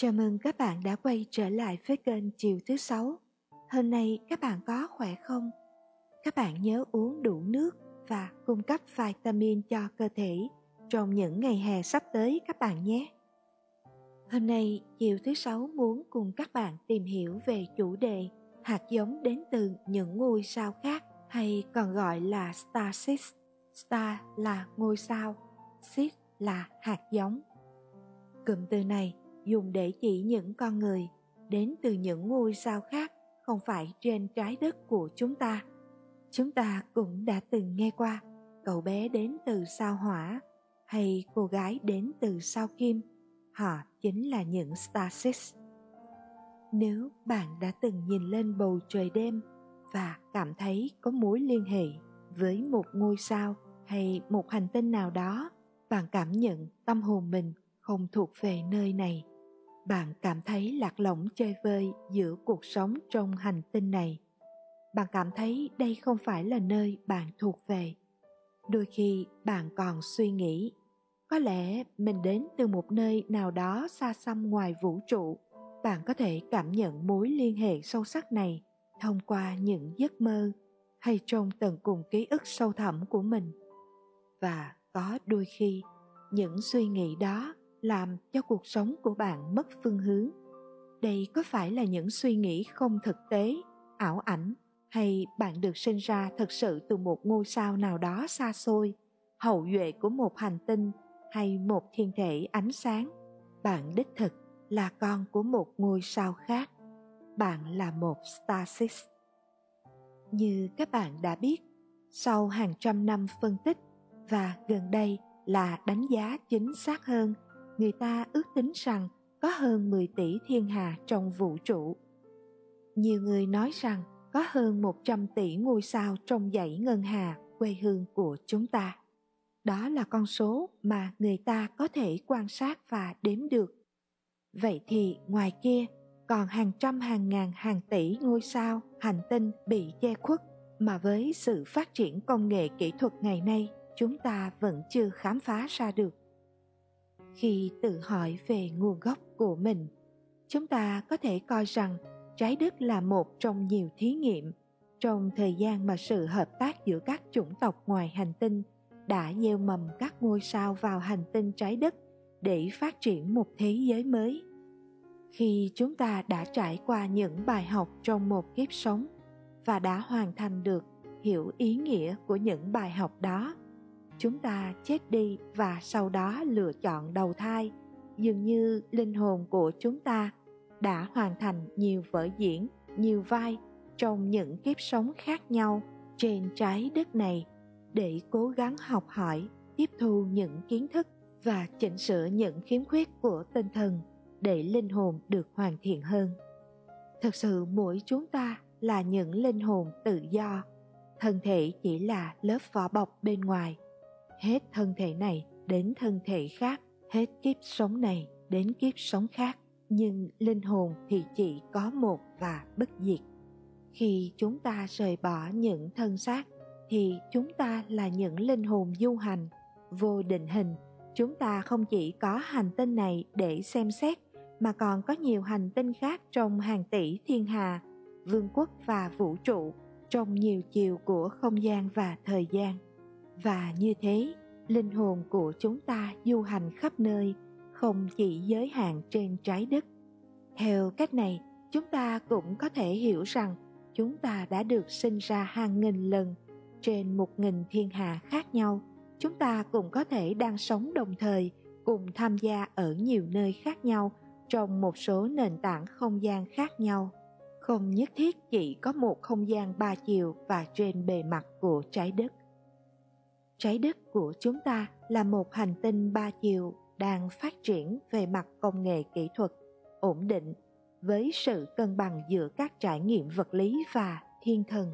Chào mừng các bạn đã quay trở lại với kênh Chiều thứ sáu. Hôm nay các bạn có khỏe không? Các bạn nhớ uống đủ nước và cung cấp vitamin cho cơ thể trong những ngày hè sắp tới các bạn nhé. Hôm nay Chiều thứ sáu muốn cùng các bạn tìm hiểu về chủ đề hạt giống đến từ những ngôi sao khác hay còn gọi là star seeds. Star là ngôi sao, seed là hạt giống. Cụm từ này dùng để chỉ những con người đến từ những ngôi sao khác không phải trên trái đất của chúng ta. Chúng ta cũng đã từng nghe qua cậu bé đến từ sao hỏa hay cô gái đến từ sao kim. Họ chính là những stasis. Nếu bạn đã từng nhìn lên bầu trời đêm và cảm thấy có mối liên hệ với một ngôi sao hay một hành tinh nào đó, bạn cảm nhận tâm hồn mình không thuộc về nơi này bạn cảm thấy lạc lõng chơi vơi giữa cuộc sống trong hành tinh này. Bạn cảm thấy đây không phải là nơi bạn thuộc về. Đôi khi bạn còn suy nghĩ, có lẽ mình đến từ một nơi nào đó xa xăm ngoài vũ trụ. Bạn có thể cảm nhận mối liên hệ sâu sắc này thông qua những giấc mơ hay trong tầng cùng ký ức sâu thẳm của mình. Và có đôi khi, những suy nghĩ đó làm cho cuộc sống của bạn mất phương hướng. Đây có phải là những suy nghĩ không thực tế, ảo ảnh, hay bạn được sinh ra thực sự từ một ngôi sao nào đó xa xôi, hậu duệ của một hành tinh hay một thiên thể ánh sáng? Bạn đích thực là con của một ngôi sao khác. Bạn là một stasis. như các bạn đã biết, sau hàng trăm năm phân tích và gần đây là đánh giá chính xác hơn người ta ước tính rằng có hơn 10 tỷ thiên hà trong vũ trụ. Nhiều người nói rằng có hơn 100 tỷ ngôi sao trong dãy ngân hà quê hương của chúng ta. Đó là con số mà người ta có thể quan sát và đếm được. Vậy thì ngoài kia còn hàng trăm hàng ngàn hàng tỷ ngôi sao, hành tinh bị che khuất mà với sự phát triển công nghệ kỹ thuật ngày nay chúng ta vẫn chưa khám phá ra được khi tự hỏi về nguồn gốc của mình. Chúng ta có thể coi rằng trái đất là một trong nhiều thí nghiệm trong thời gian mà sự hợp tác giữa các chủng tộc ngoài hành tinh đã gieo mầm các ngôi sao vào hành tinh trái đất để phát triển một thế giới mới. Khi chúng ta đã trải qua những bài học trong một kiếp sống và đã hoàn thành được hiểu ý nghĩa của những bài học đó chúng ta chết đi và sau đó lựa chọn đầu thai. Dường như linh hồn của chúng ta đã hoàn thành nhiều vở diễn, nhiều vai trong những kiếp sống khác nhau trên trái đất này để cố gắng học hỏi, tiếp thu những kiến thức và chỉnh sửa những khiếm khuyết của tinh thần để linh hồn được hoàn thiện hơn. Thực sự mỗi chúng ta là những linh hồn tự do. Thân thể chỉ là lớp vỏ bọc bên ngoài hết thân thể này đến thân thể khác, hết kiếp sống này đến kiếp sống khác. Nhưng linh hồn thì chỉ có một và bất diệt. Khi chúng ta rời bỏ những thân xác, thì chúng ta là những linh hồn du hành, vô định hình. Chúng ta không chỉ có hành tinh này để xem xét, mà còn có nhiều hành tinh khác trong hàng tỷ thiên hà, vương quốc và vũ trụ trong nhiều chiều của không gian và thời gian và như thế, linh hồn của chúng ta du hành khắp nơi, không chỉ giới hạn trên trái đất. Theo cách này, chúng ta cũng có thể hiểu rằng chúng ta đã được sinh ra hàng nghìn lần trên một nghìn thiên hà khác nhau. Chúng ta cũng có thể đang sống đồng thời, cùng tham gia ở nhiều nơi khác nhau, trong một số nền tảng không gian khác nhau. Không nhất thiết chỉ có một không gian ba chiều và trên bề mặt của trái đất trái đất của chúng ta là một hành tinh ba chiều đang phát triển về mặt công nghệ kỹ thuật, ổn định với sự cân bằng giữa các trải nghiệm vật lý và thiên thần.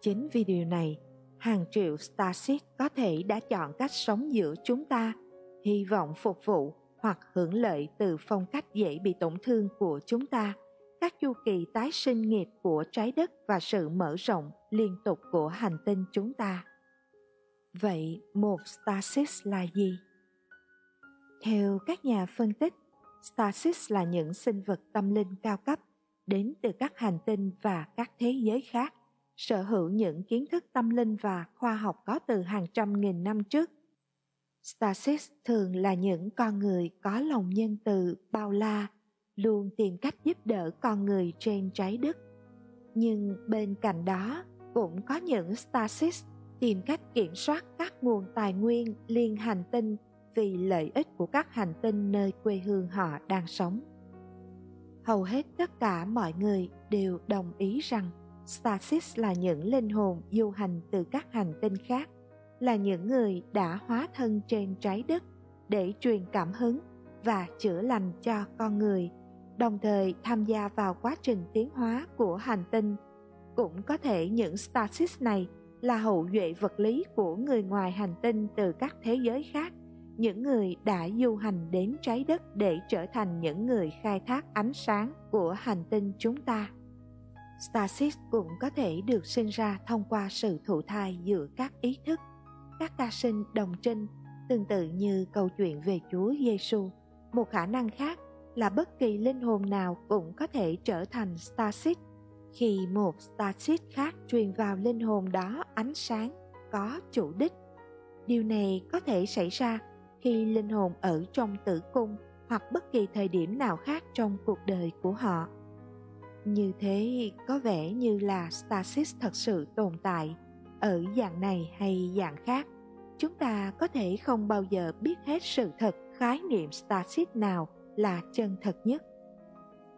Chính vì điều này, hàng triệu starship có thể đã chọn cách sống giữa chúng ta, hy vọng phục vụ hoặc hưởng lợi từ phong cách dễ bị tổn thương của chúng ta, các chu kỳ tái sinh nghiệp của trái đất và sự mở rộng liên tục của hành tinh chúng ta. Vậy một stasis là gì? Theo các nhà phân tích, Stasis là những sinh vật tâm linh cao cấp đến từ các hành tinh và các thế giới khác, sở hữu những kiến thức tâm linh và khoa học có từ hàng trăm nghìn năm trước. Stasis thường là những con người có lòng nhân từ, bao la, luôn tìm cách giúp đỡ con người trên trái đất. Nhưng bên cạnh đó cũng có những Stasis tìm cách kiểm soát các nguồn tài nguyên liên hành tinh vì lợi ích của các hành tinh nơi quê hương họ đang sống. Hầu hết tất cả mọi người đều đồng ý rằng Stasis là những linh hồn du hành từ các hành tinh khác, là những người đã hóa thân trên trái đất để truyền cảm hứng và chữa lành cho con người, đồng thời tham gia vào quá trình tiến hóa của hành tinh. Cũng có thể những Stasis này là hậu duệ vật lý của người ngoài hành tinh từ các thế giới khác những người đã du hành đến trái đất để trở thành những người khai thác ánh sáng của hành tinh chúng ta. Stasis cũng có thể được sinh ra thông qua sự thụ thai giữa các ý thức, các ca sinh đồng trinh, tương tự như câu chuyện về Chúa Giêsu. Một khả năng khác là bất kỳ linh hồn nào cũng có thể trở thành Stasis khi một Stasis khác truyền vào linh hồn đó ánh sáng, có chủ đích. Điều này có thể xảy ra khi linh hồn ở trong tử cung hoặc bất kỳ thời điểm nào khác trong cuộc đời của họ. Như thế có vẻ như là stasis thật sự tồn tại ở dạng này hay dạng khác. Chúng ta có thể không bao giờ biết hết sự thật, khái niệm stasis nào là chân thật nhất.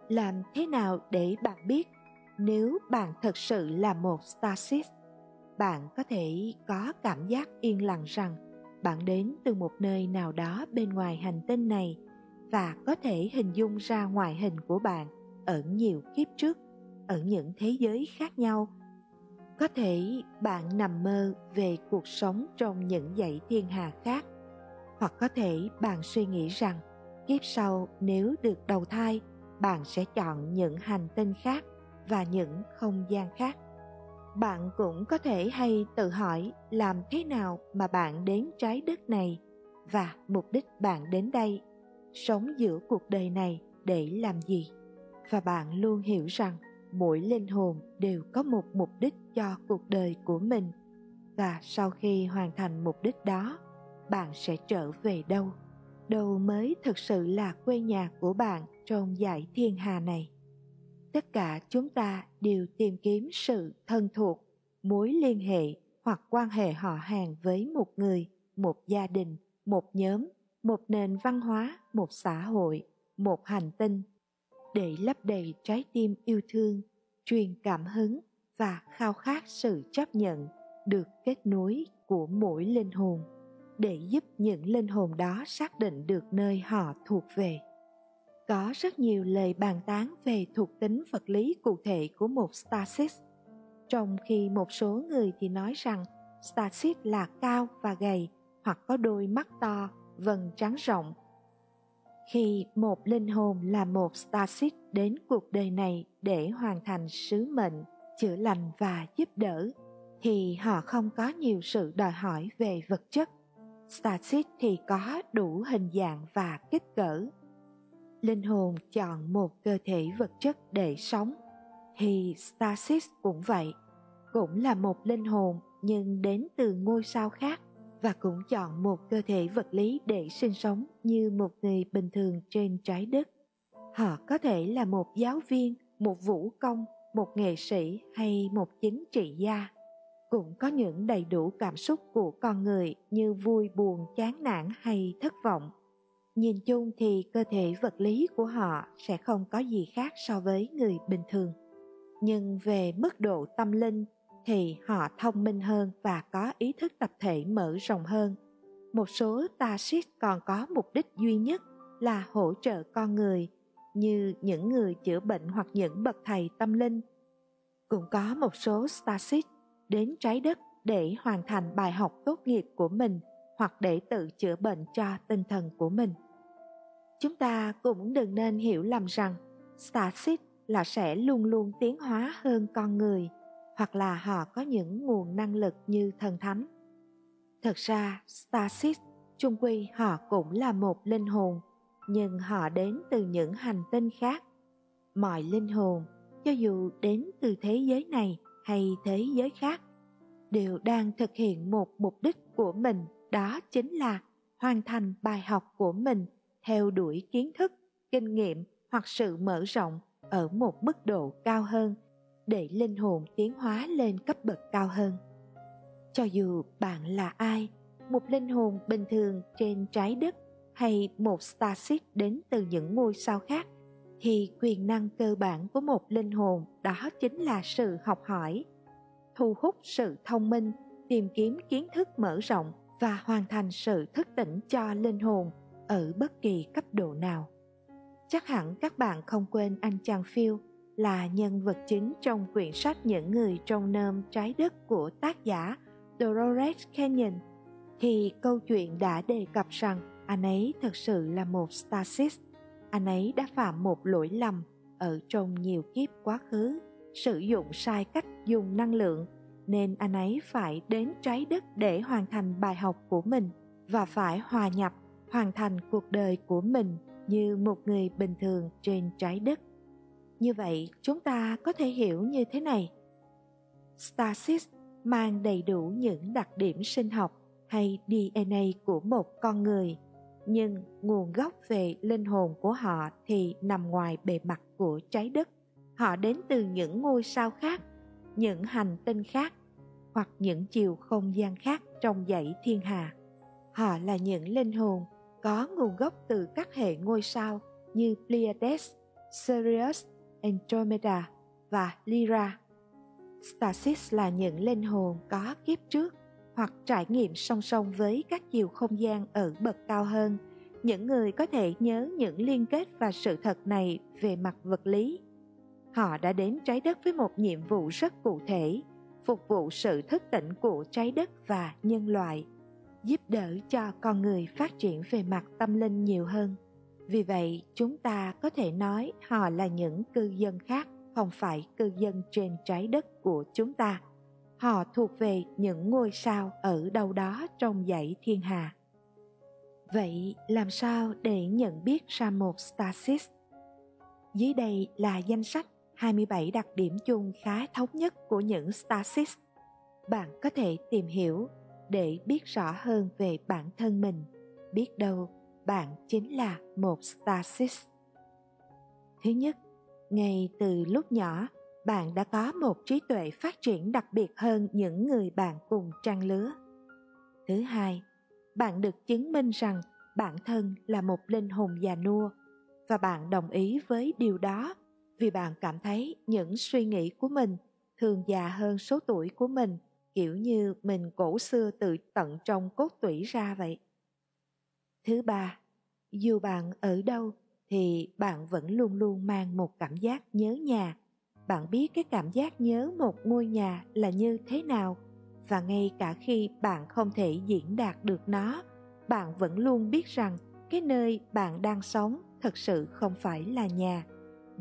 Làm thế nào để bạn biết nếu bạn thật sự là một starship, Bạn có thể có cảm giác yên lặng rằng bạn đến từ một nơi nào đó bên ngoài hành tinh này và có thể hình dung ra ngoại hình của bạn ở nhiều kiếp trước ở những thế giới khác nhau. Có thể bạn nằm mơ về cuộc sống trong những dãy thiên hà khác hoặc có thể bạn suy nghĩ rằng kiếp sau nếu được đầu thai bạn sẽ chọn những hành tinh khác và những không gian khác. Bạn cũng có thể hay tự hỏi làm thế nào mà bạn đến trái đất này và mục đích bạn đến đây, sống giữa cuộc đời này để làm gì. Và bạn luôn hiểu rằng mỗi linh hồn đều có một mục đích cho cuộc đời của mình. Và sau khi hoàn thành mục đích đó, bạn sẽ trở về đâu? Đâu mới thực sự là quê nhà của bạn trong giải thiên hà này? Tất cả chúng ta đều tìm kiếm sự thân thuộc, mối liên hệ hoặc quan hệ họ hàng với một người, một gia đình, một nhóm, một nền văn hóa, một xã hội, một hành tinh. Để lấp đầy trái tim yêu thương, truyền cảm hứng và khao khát sự chấp nhận được kết nối của mỗi linh hồn. Để giúp những linh hồn đó xác định được nơi họ thuộc về có rất nhiều lời bàn tán về thuộc tính vật lý cụ thể của một stasis. Trong khi một số người thì nói rằng stasis là cao và gầy hoặc có đôi mắt to vầng trắng rộng. Khi một linh hồn là một stasis đến cuộc đời này để hoàn thành sứ mệnh, chữa lành và giúp đỡ, thì họ không có nhiều sự đòi hỏi về vật chất. Stasis thì có đủ hình dạng và kích cỡ linh hồn chọn một cơ thể vật chất để sống. Thì stasis cũng vậy, cũng là một linh hồn nhưng đến từ ngôi sao khác và cũng chọn một cơ thể vật lý để sinh sống như một người bình thường trên trái đất. Họ có thể là một giáo viên, một vũ công, một nghệ sĩ hay một chính trị gia. Cũng có những đầy đủ cảm xúc của con người như vui, buồn, chán nản hay thất vọng nhìn chung thì cơ thể vật lý của họ sẽ không có gì khác so với người bình thường. Nhưng về mức độ tâm linh thì họ thông minh hơn và có ý thức tập thể mở rộng hơn. Một số taxit còn có mục đích duy nhất là hỗ trợ con người, như những người chữa bệnh hoặc những bậc thầy tâm linh. Cũng có một số starship đến trái đất để hoàn thành bài học tốt nghiệp của mình hoặc để tự chữa bệnh cho tinh thần của mình chúng ta cũng đừng nên hiểu lầm rằng stasis là sẽ luôn luôn tiến hóa hơn con người hoặc là họ có những nguồn năng lực như thần thánh. Thật ra, Stasis, chung quy họ cũng là một linh hồn, nhưng họ đến từ những hành tinh khác. Mọi linh hồn, cho dù đến từ thế giới này hay thế giới khác, đều đang thực hiện một mục đích của mình, đó chính là hoàn thành bài học của mình theo đuổi kiến thức, kinh nghiệm hoặc sự mở rộng ở một mức độ cao hơn để linh hồn tiến hóa lên cấp bậc cao hơn. Cho dù bạn là ai, một linh hồn bình thường trên trái đất hay một starship đến từ những ngôi sao khác thì quyền năng cơ bản của một linh hồn đó chính là sự học hỏi thu hút sự thông minh tìm kiếm kiến thức mở rộng và hoàn thành sự thức tỉnh cho linh hồn ở bất kỳ cấp độ nào chắc hẳn các bạn không quên anh chàng Phil là nhân vật chính trong quyển sách Những người trong nơm trái đất của tác giả Dolores Canyon thì câu chuyện đã đề cập rằng anh ấy thực sự là một stasis. Anh ấy đã phạm một lỗi lầm ở trong nhiều kiếp quá khứ, sử dụng sai cách dùng năng lượng, nên anh ấy phải đến trái đất để hoàn thành bài học của mình và phải hòa nhập, hoàn thành cuộc đời của mình như một người bình thường trên trái đất. Như vậy, chúng ta có thể hiểu như thế này. Stasis mang đầy đủ những đặc điểm sinh học hay DNA của một con người, nhưng nguồn gốc về linh hồn của họ thì nằm ngoài bề mặt của trái đất. Họ đến từ những ngôi sao khác, những hành tinh khác hoặc những chiều không gian khác trong dãy thiên hà. Họ là những linh hồn có nguồn gốc từ các hệ ngôi sao như Pleiades, Sirius, Andromeda và Lyra. Stasis là những linh hồn có kiếp trước hoặc trải nghiệm song song với các chiều không gian ở bậc cao hơn những người có thể nhớ những liên kết và sự thật này về mặt vật lý họ đã đến trái đất với một nhiệm vụ rất cụ thể phục vụ sự thức tỉnh của trái đất và nhân loại, giúp đỡ cho con người phát triển về mặt tâm linh nhiều hơn vì vậy, chúng ta có thể nói họ là những cư dân khác, không phải cư dân trên trái đất của chúng ta họ thuộc về những ngôi sao ở đâu đó trong dãy thiên hà. Vậy làm sao để nhận biết ra một stasis? Dưới đây là danh sách 27 đặc điểm chung khá thống nhất của những stasis. Bạn có thể tìm hiểu để biết rõ hơn về bản thân mình. Biết đâu bạn chính là một stasis. Thứ nhất, ngay từ lúc nhỏ, bạn đã có một trí tuệ phát triển đặc biệt hơn những người bạn cùng trang lứa. Thứ hai, bạn được chứng minh rằng bản thân là một linh hồn già nua và bạn đồng ý với điều đó vì bạn cảm thấy những suy nghĩ của mình thường già hơn số tuổi của mình kiểu như mình cổ xưa từ tận trong cốt tủy ra vậy. Thứ ba, dù bạn ở đâu thì bạn vẫn luôn luôn mang một cảm giác nhớ nhà bạn biết cái cảm giác nhớ một ngôi nhà là như thế nào và ngay cả khi bạn không thể diễn đạt được nó bạn vẫn luôn biết rằng cái nơi bạn đang sống thật sự không phải là nhà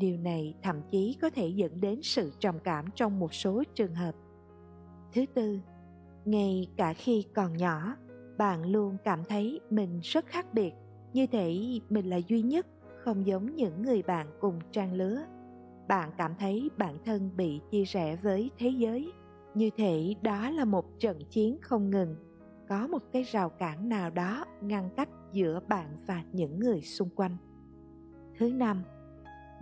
điều này thậm chí có thể dẫn đến sự trầm cảm trong một số trường hợp. Thứ tư, ngay cả khi còn nhỏ, bạn luôn cảm thấy mình rất khác biệt. Như thể mình là duy nhất, không giống những người bạn cùng trang lứa. Bạn cảm thấy bản thân bị chia rẽ với thế giới. Như thể đó là một trận chiến không ngừng. Có một cái rào cản nào đó ngăn cách giữa bạn và những người xung quanh. Thứ năm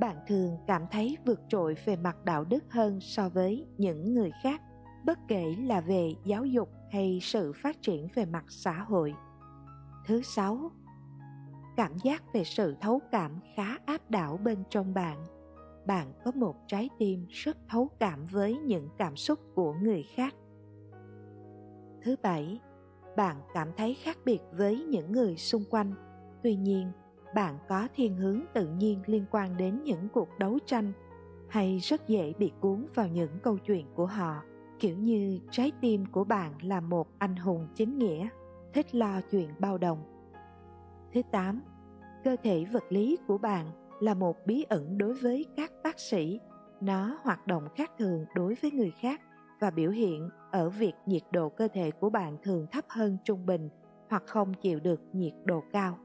bạn thường cảm thấy vượt trội về mặt đạo đức hơn so với những người khác, bất kể là về giáo dục hay sự phát triển về mặt xã hội. Thứ sáu, cảm giác về sự thấu cảm khá áp đảo bên trong bạn. Bạn có một trái tim rất thấu cảm với những cảm xúc của người khác. Thứ bảy, bạn cảm thấy khác biệt với những người xung quanh. Tuy nhiên bạn có thiên hướng tự nhiên liên quan đến những cuộc đấu tranh, hay rất dễ bị cuốn vào những câu chuyện của họ, kiểu như trái tim của bạn là một anh hùng chính nghĩa, thích lo chuyện bao đồng thứ tám, cơ thể vật lý của bạn là một bí ẩn đối với các bác sĩ nó hoạt động khác thường đối với người khác và biểu hiện ở việc nhiệt độ cơ thể của bạn thường thấp hơn trung bình hoặc không chịu được nhiệt độ cao.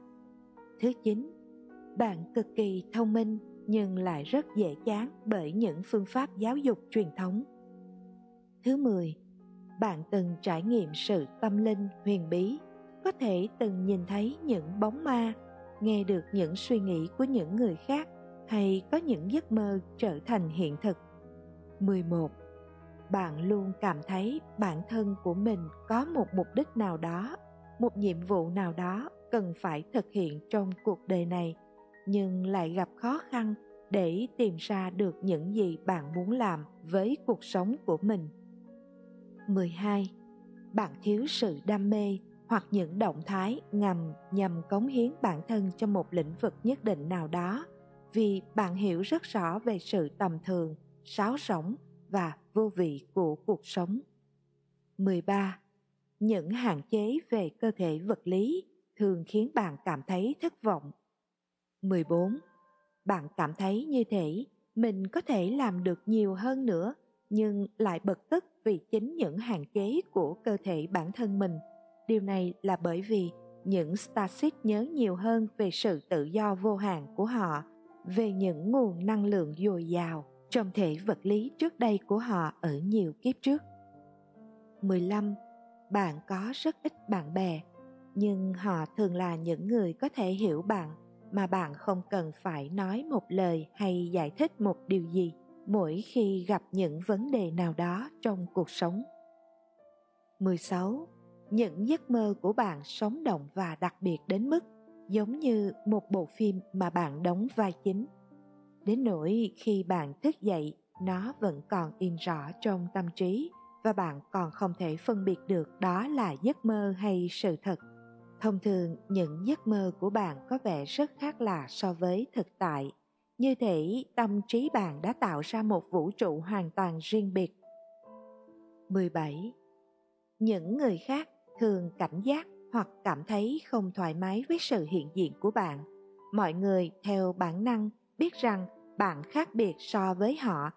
Thứ chín, bạn cực kỳ thông minh nhưng lại rất dễ chán bởi những phương pháp giáo dục truyền thống. Thứ 10. Bạn từng trải nghiệm sự tâm linh huyền bí, có thể từng nhìn thấy những bóng ma, nghe được những suy nghĩ của những người khác hay có những giấc mơ trở thành hiện thực. 11. Bạn luôn cảm thấy bản thân của mình có một mục đích nào đó, một nhiệm vụ nào đó cần phải thực hiện trong cuộc đời này, nhưng lại gặp khó khăn để tìm ra được những gì bạn muốn làm với cuộc sống của mình. 12. Bạn thiếu sự đam mê hoặc những động thái ngầm nhằm cống hiến bản thân cho một lĩnh vực nhất định nào đó vì bạn hiểu rất rõ về sự tầm thường, sáo rỗng và vô vị của cuộc sống. 13. Những hạn chế về cơ thể vật lý thường khiến bạn cảm thấy thất vọng. 14. Bạn cảm thấy như thể mình có thể làm được nhiều hơn nữa nhưng lại bật tức vì chính những hạn chế của cơ thể bản thân mình. Điều này là bởi vì những Starship nhớ nhiều hơn về sự tự do vô hạn của họ, về những nguồn năng lượng dồi dào trong thể vật lý trước đây của họ ở nhiều kiếp trước. 15. Bạn có rất ít bạn bè, nhưng họ thường là những người có thể hiểu bạn mà bạn không cần phải nói một lời hay giải thích một điều gì mỗi khi gặp những vấn đề nào đó trong cuộc sống. 16. Những giấc mơ của bạn sống động và đặc biệt đến mức giống như một bộ phim mà bạn đóng vai chính. Đến nỗi khi bạn thức dậy, nó vẫn còn in rõ trong tâm trí và bạn còn không thể phân biệt được đó là giấc mơ hay sự thật. Thông thường, những giấc mơ của bạn có vẻ rất khác lạ so với thực tại như thể tâm trí bạn đã tạo ra một vũ trụ hoàn toàn riêng biệt. 17. Những người khác thường cảnh giác hoặc cảm thấy không thoải mái với sự hiện diện của bạn. Mọi người theo bản năng biết rằng bạn khác biệt so với họ,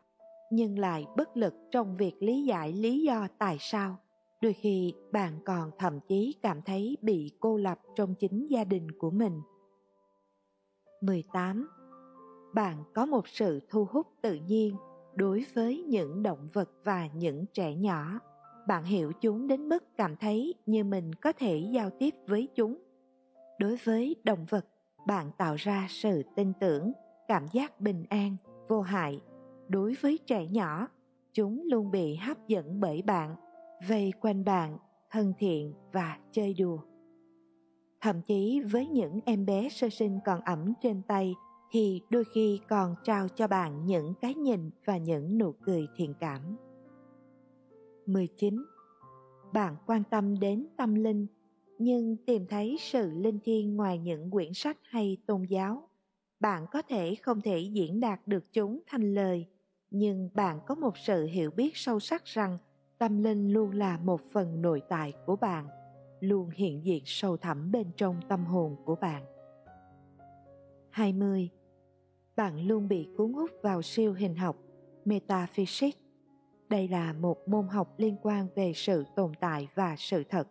nhưng lại bất lực trong việc lý giải lý do tại sao. Đôi khi, bạn còn thậm chí cảm thấy bị cô lập trong chính gia đình của mình. 18 bạn có một sự thu hút tự nhiên đối với những động vật và những trẻ nhỏ. Bạn hiểu chúng đến mức cảm thấy như mình có thể giao tiếp với chúng. Đối với động vật, bạn tạo ra sự tin tưởng, cảm giác bình an, vô hại. Đối với trẻ nhỏ, chúng luôn bị hấp dẫn bởi bạn vây quanh bạn thân thiện và chơi đùa thậm chí với những em bé sơ sinh còn ẩm trên tay thì đôi khi còn trao cho bạn những cái nhìn và những nụ cười thiện cảm. 19. Bạn quan tâm đến tâm linh nhưng tìm thấy sự linh thiêng ngoài những quyển sách hay tôn giáo. Bạn có thể không thể diễn đạt được chúng thành lời, nhưng bạn có một sự hiểu biết sâu sắc rằng tâm linh luôn là một phần nội tại của bạn, luôn hiện diện sâu thẳm bên trong tâm hồn của bạn. 20 bạn luôn bị cuốn hút vào siêu hình học metaphysics. Đây là một môn học liên quan về sự tồn tại và sự thật.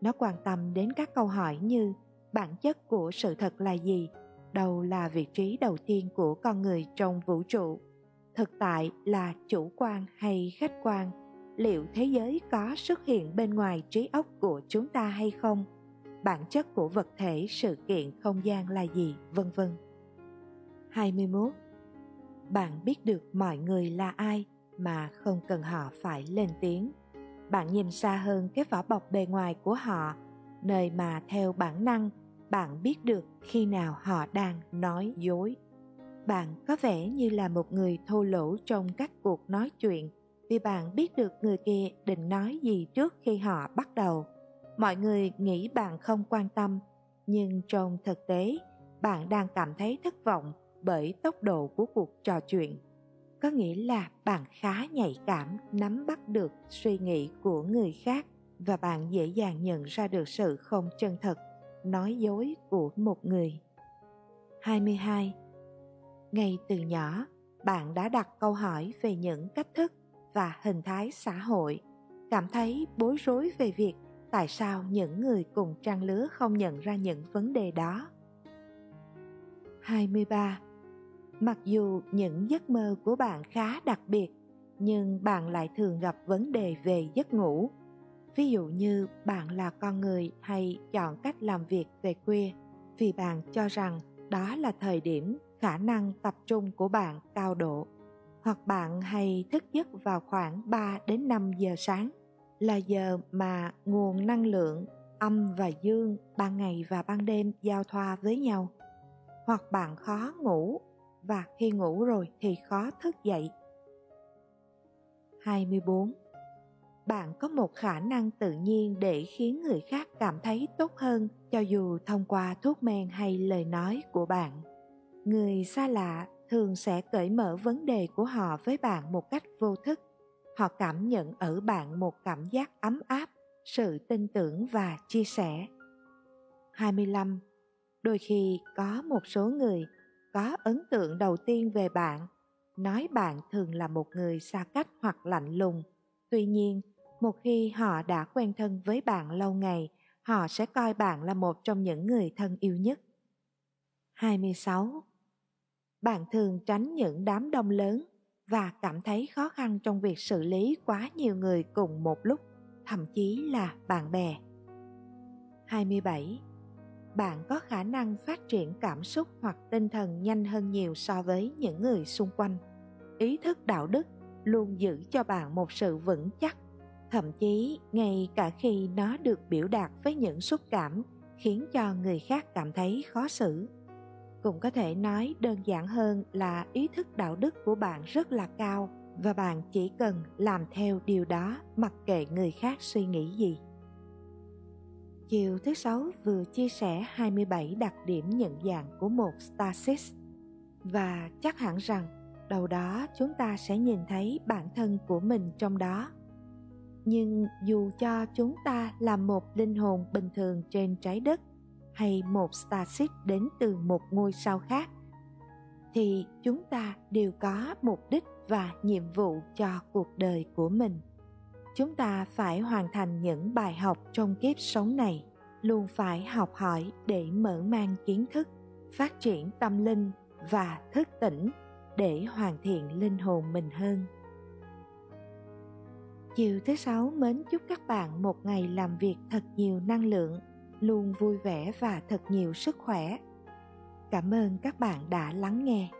Nó quan tâm đến các câu hỏi như bản chất của sự thật là gì? Đâu là vị trí đầu tiên của con người trong vũ trụ? Thực tại là chủ quan hay khách quan? Liệu thế giới có xuất hiện bên ngoài trí óc của chúng ta hay không bản chất của vật thể sự kiện không gian là gì vân vân 21 Bạn biết được mọi người là ai mà không cần họ phải lên tiếng. Bạn nhìn xa hơn cái vỏ bọc bề ngoài của họ, nơi mà theo bản năng bạn biết được khi nào họ đang nói dối. Bạn có vẻ như là một người thô lỗ trong các cuộc nói chuyện vì bạn biết được người kia định nói gì trước khi họ bắt đầu. Mọi người nghĩ bạn không quan tâm, nhưng trong thực tế, bạn đang cảm thấy thất vọng bởi tốc độ của cuộc trò chuyện. Có nghĩa là bạn khá nhạy cảm nắm bắt được suy nghĩ của người khác và bạn dễ dàng nhận ra được sự không chân thật nói dối của một người. 22 ngay từ nhỏ bạn đã đặt câu hỏi về những cách thức và hình thái xã hội cảm thấy bối rối về việc tại sao những người cùng trang lứa không nhận ra những vấn đề đó 23. Mặc dù những giấc mơ của bạn khá đặc biệt, nhưng bạn lại thường gặp vấn đề về giấc ngủ. Ví dụ như bạn là con người hay chọn cách làm việc về khuya vì bạn cho rằng đó là thời điểm khả năng tập trung của bạn cao độ. Hoặc bạn hay thức giấc vào khoảng 3 đến 5 giờ sáng, là giờ mà nguồn năng lượng âm và dương ban ngày và ban đêm giao thoa với nhau. Hoặc bạn khó ngủ và khi ngủ rồi thì khó thức dậy. 24. Bạn có một khả năng tự nhiên để khiến người khác cảm thấy tốt hơn cho dù thông qua thuốc men hay lời nói của bạn. Người xa lạ thường sẽ cởi mở vấn đề của họ với bạn một cách vô thức. Họ cảm nhận ở bạn một cảm giác ấm áp, sự tin tưởng và chia sẻ. 25. Đôi khi có một số người có ấn tượng đầu tiên về bạn nói bạn thường là một người xa cách hoặc lạnh lùng tuy nhiên một khi họ đã quen thân với bạn lâu ngày họ sẽ coi bạn là một trong những người thân yêu nhất 26. Bạn thường tránh những đám đông lớn và cảm thấy khó khăn trong việc xử lý quá nhiều người cùng một lúc, thậm chí là bạn bè. 27 bạn có khả năng phát triển cảm xúc hoặc tinh thần nhanh hơn nhiều so với những người xung quanh. Ý thức đạo đức luôn giữ cho bạn một sự vững chắc thậm chí ngay cả khi nó được biểu đạt với những xúc cảm khiến cho người khác cảm thấy khó xử cũng có thể nói đơn giản hơn là ý thức đạo đức của bạn rất là cao và bạn chỉ cần làm theo điều đó mặc kệ người khác suy nghĩ gì Chiều thứ sáu vừa chia sẻ 27 đặc điểm nhận dạng của một Stasis và chắc hẳn rằng đầu đó chúng ta sẽ nhìn thấy bản thân của mình trong đó. Nhưng dù cho chúng ta là một linh hồn bình thường trên trái đất hay một starship đến từ một ngôi sao khác, thì chúng ta đều có mục đích và nhiệm vụ cho cuộc đời của mình. Chúng ta phải hoàn thành những bài học trong kiếp sống này, luôn phải học hỏi để mở mang kiến thức, phát triển tâm linh và thức tỉnh để hoàn thiện linh hồn mình hơn. Chiều thứ sáu mến chúc các bạn một ngày làm việc thật nhiều năng lượng luôn vui vẻ và thật nhiều sức khỏe. Cảm ơn các bạn đã lắng nghe.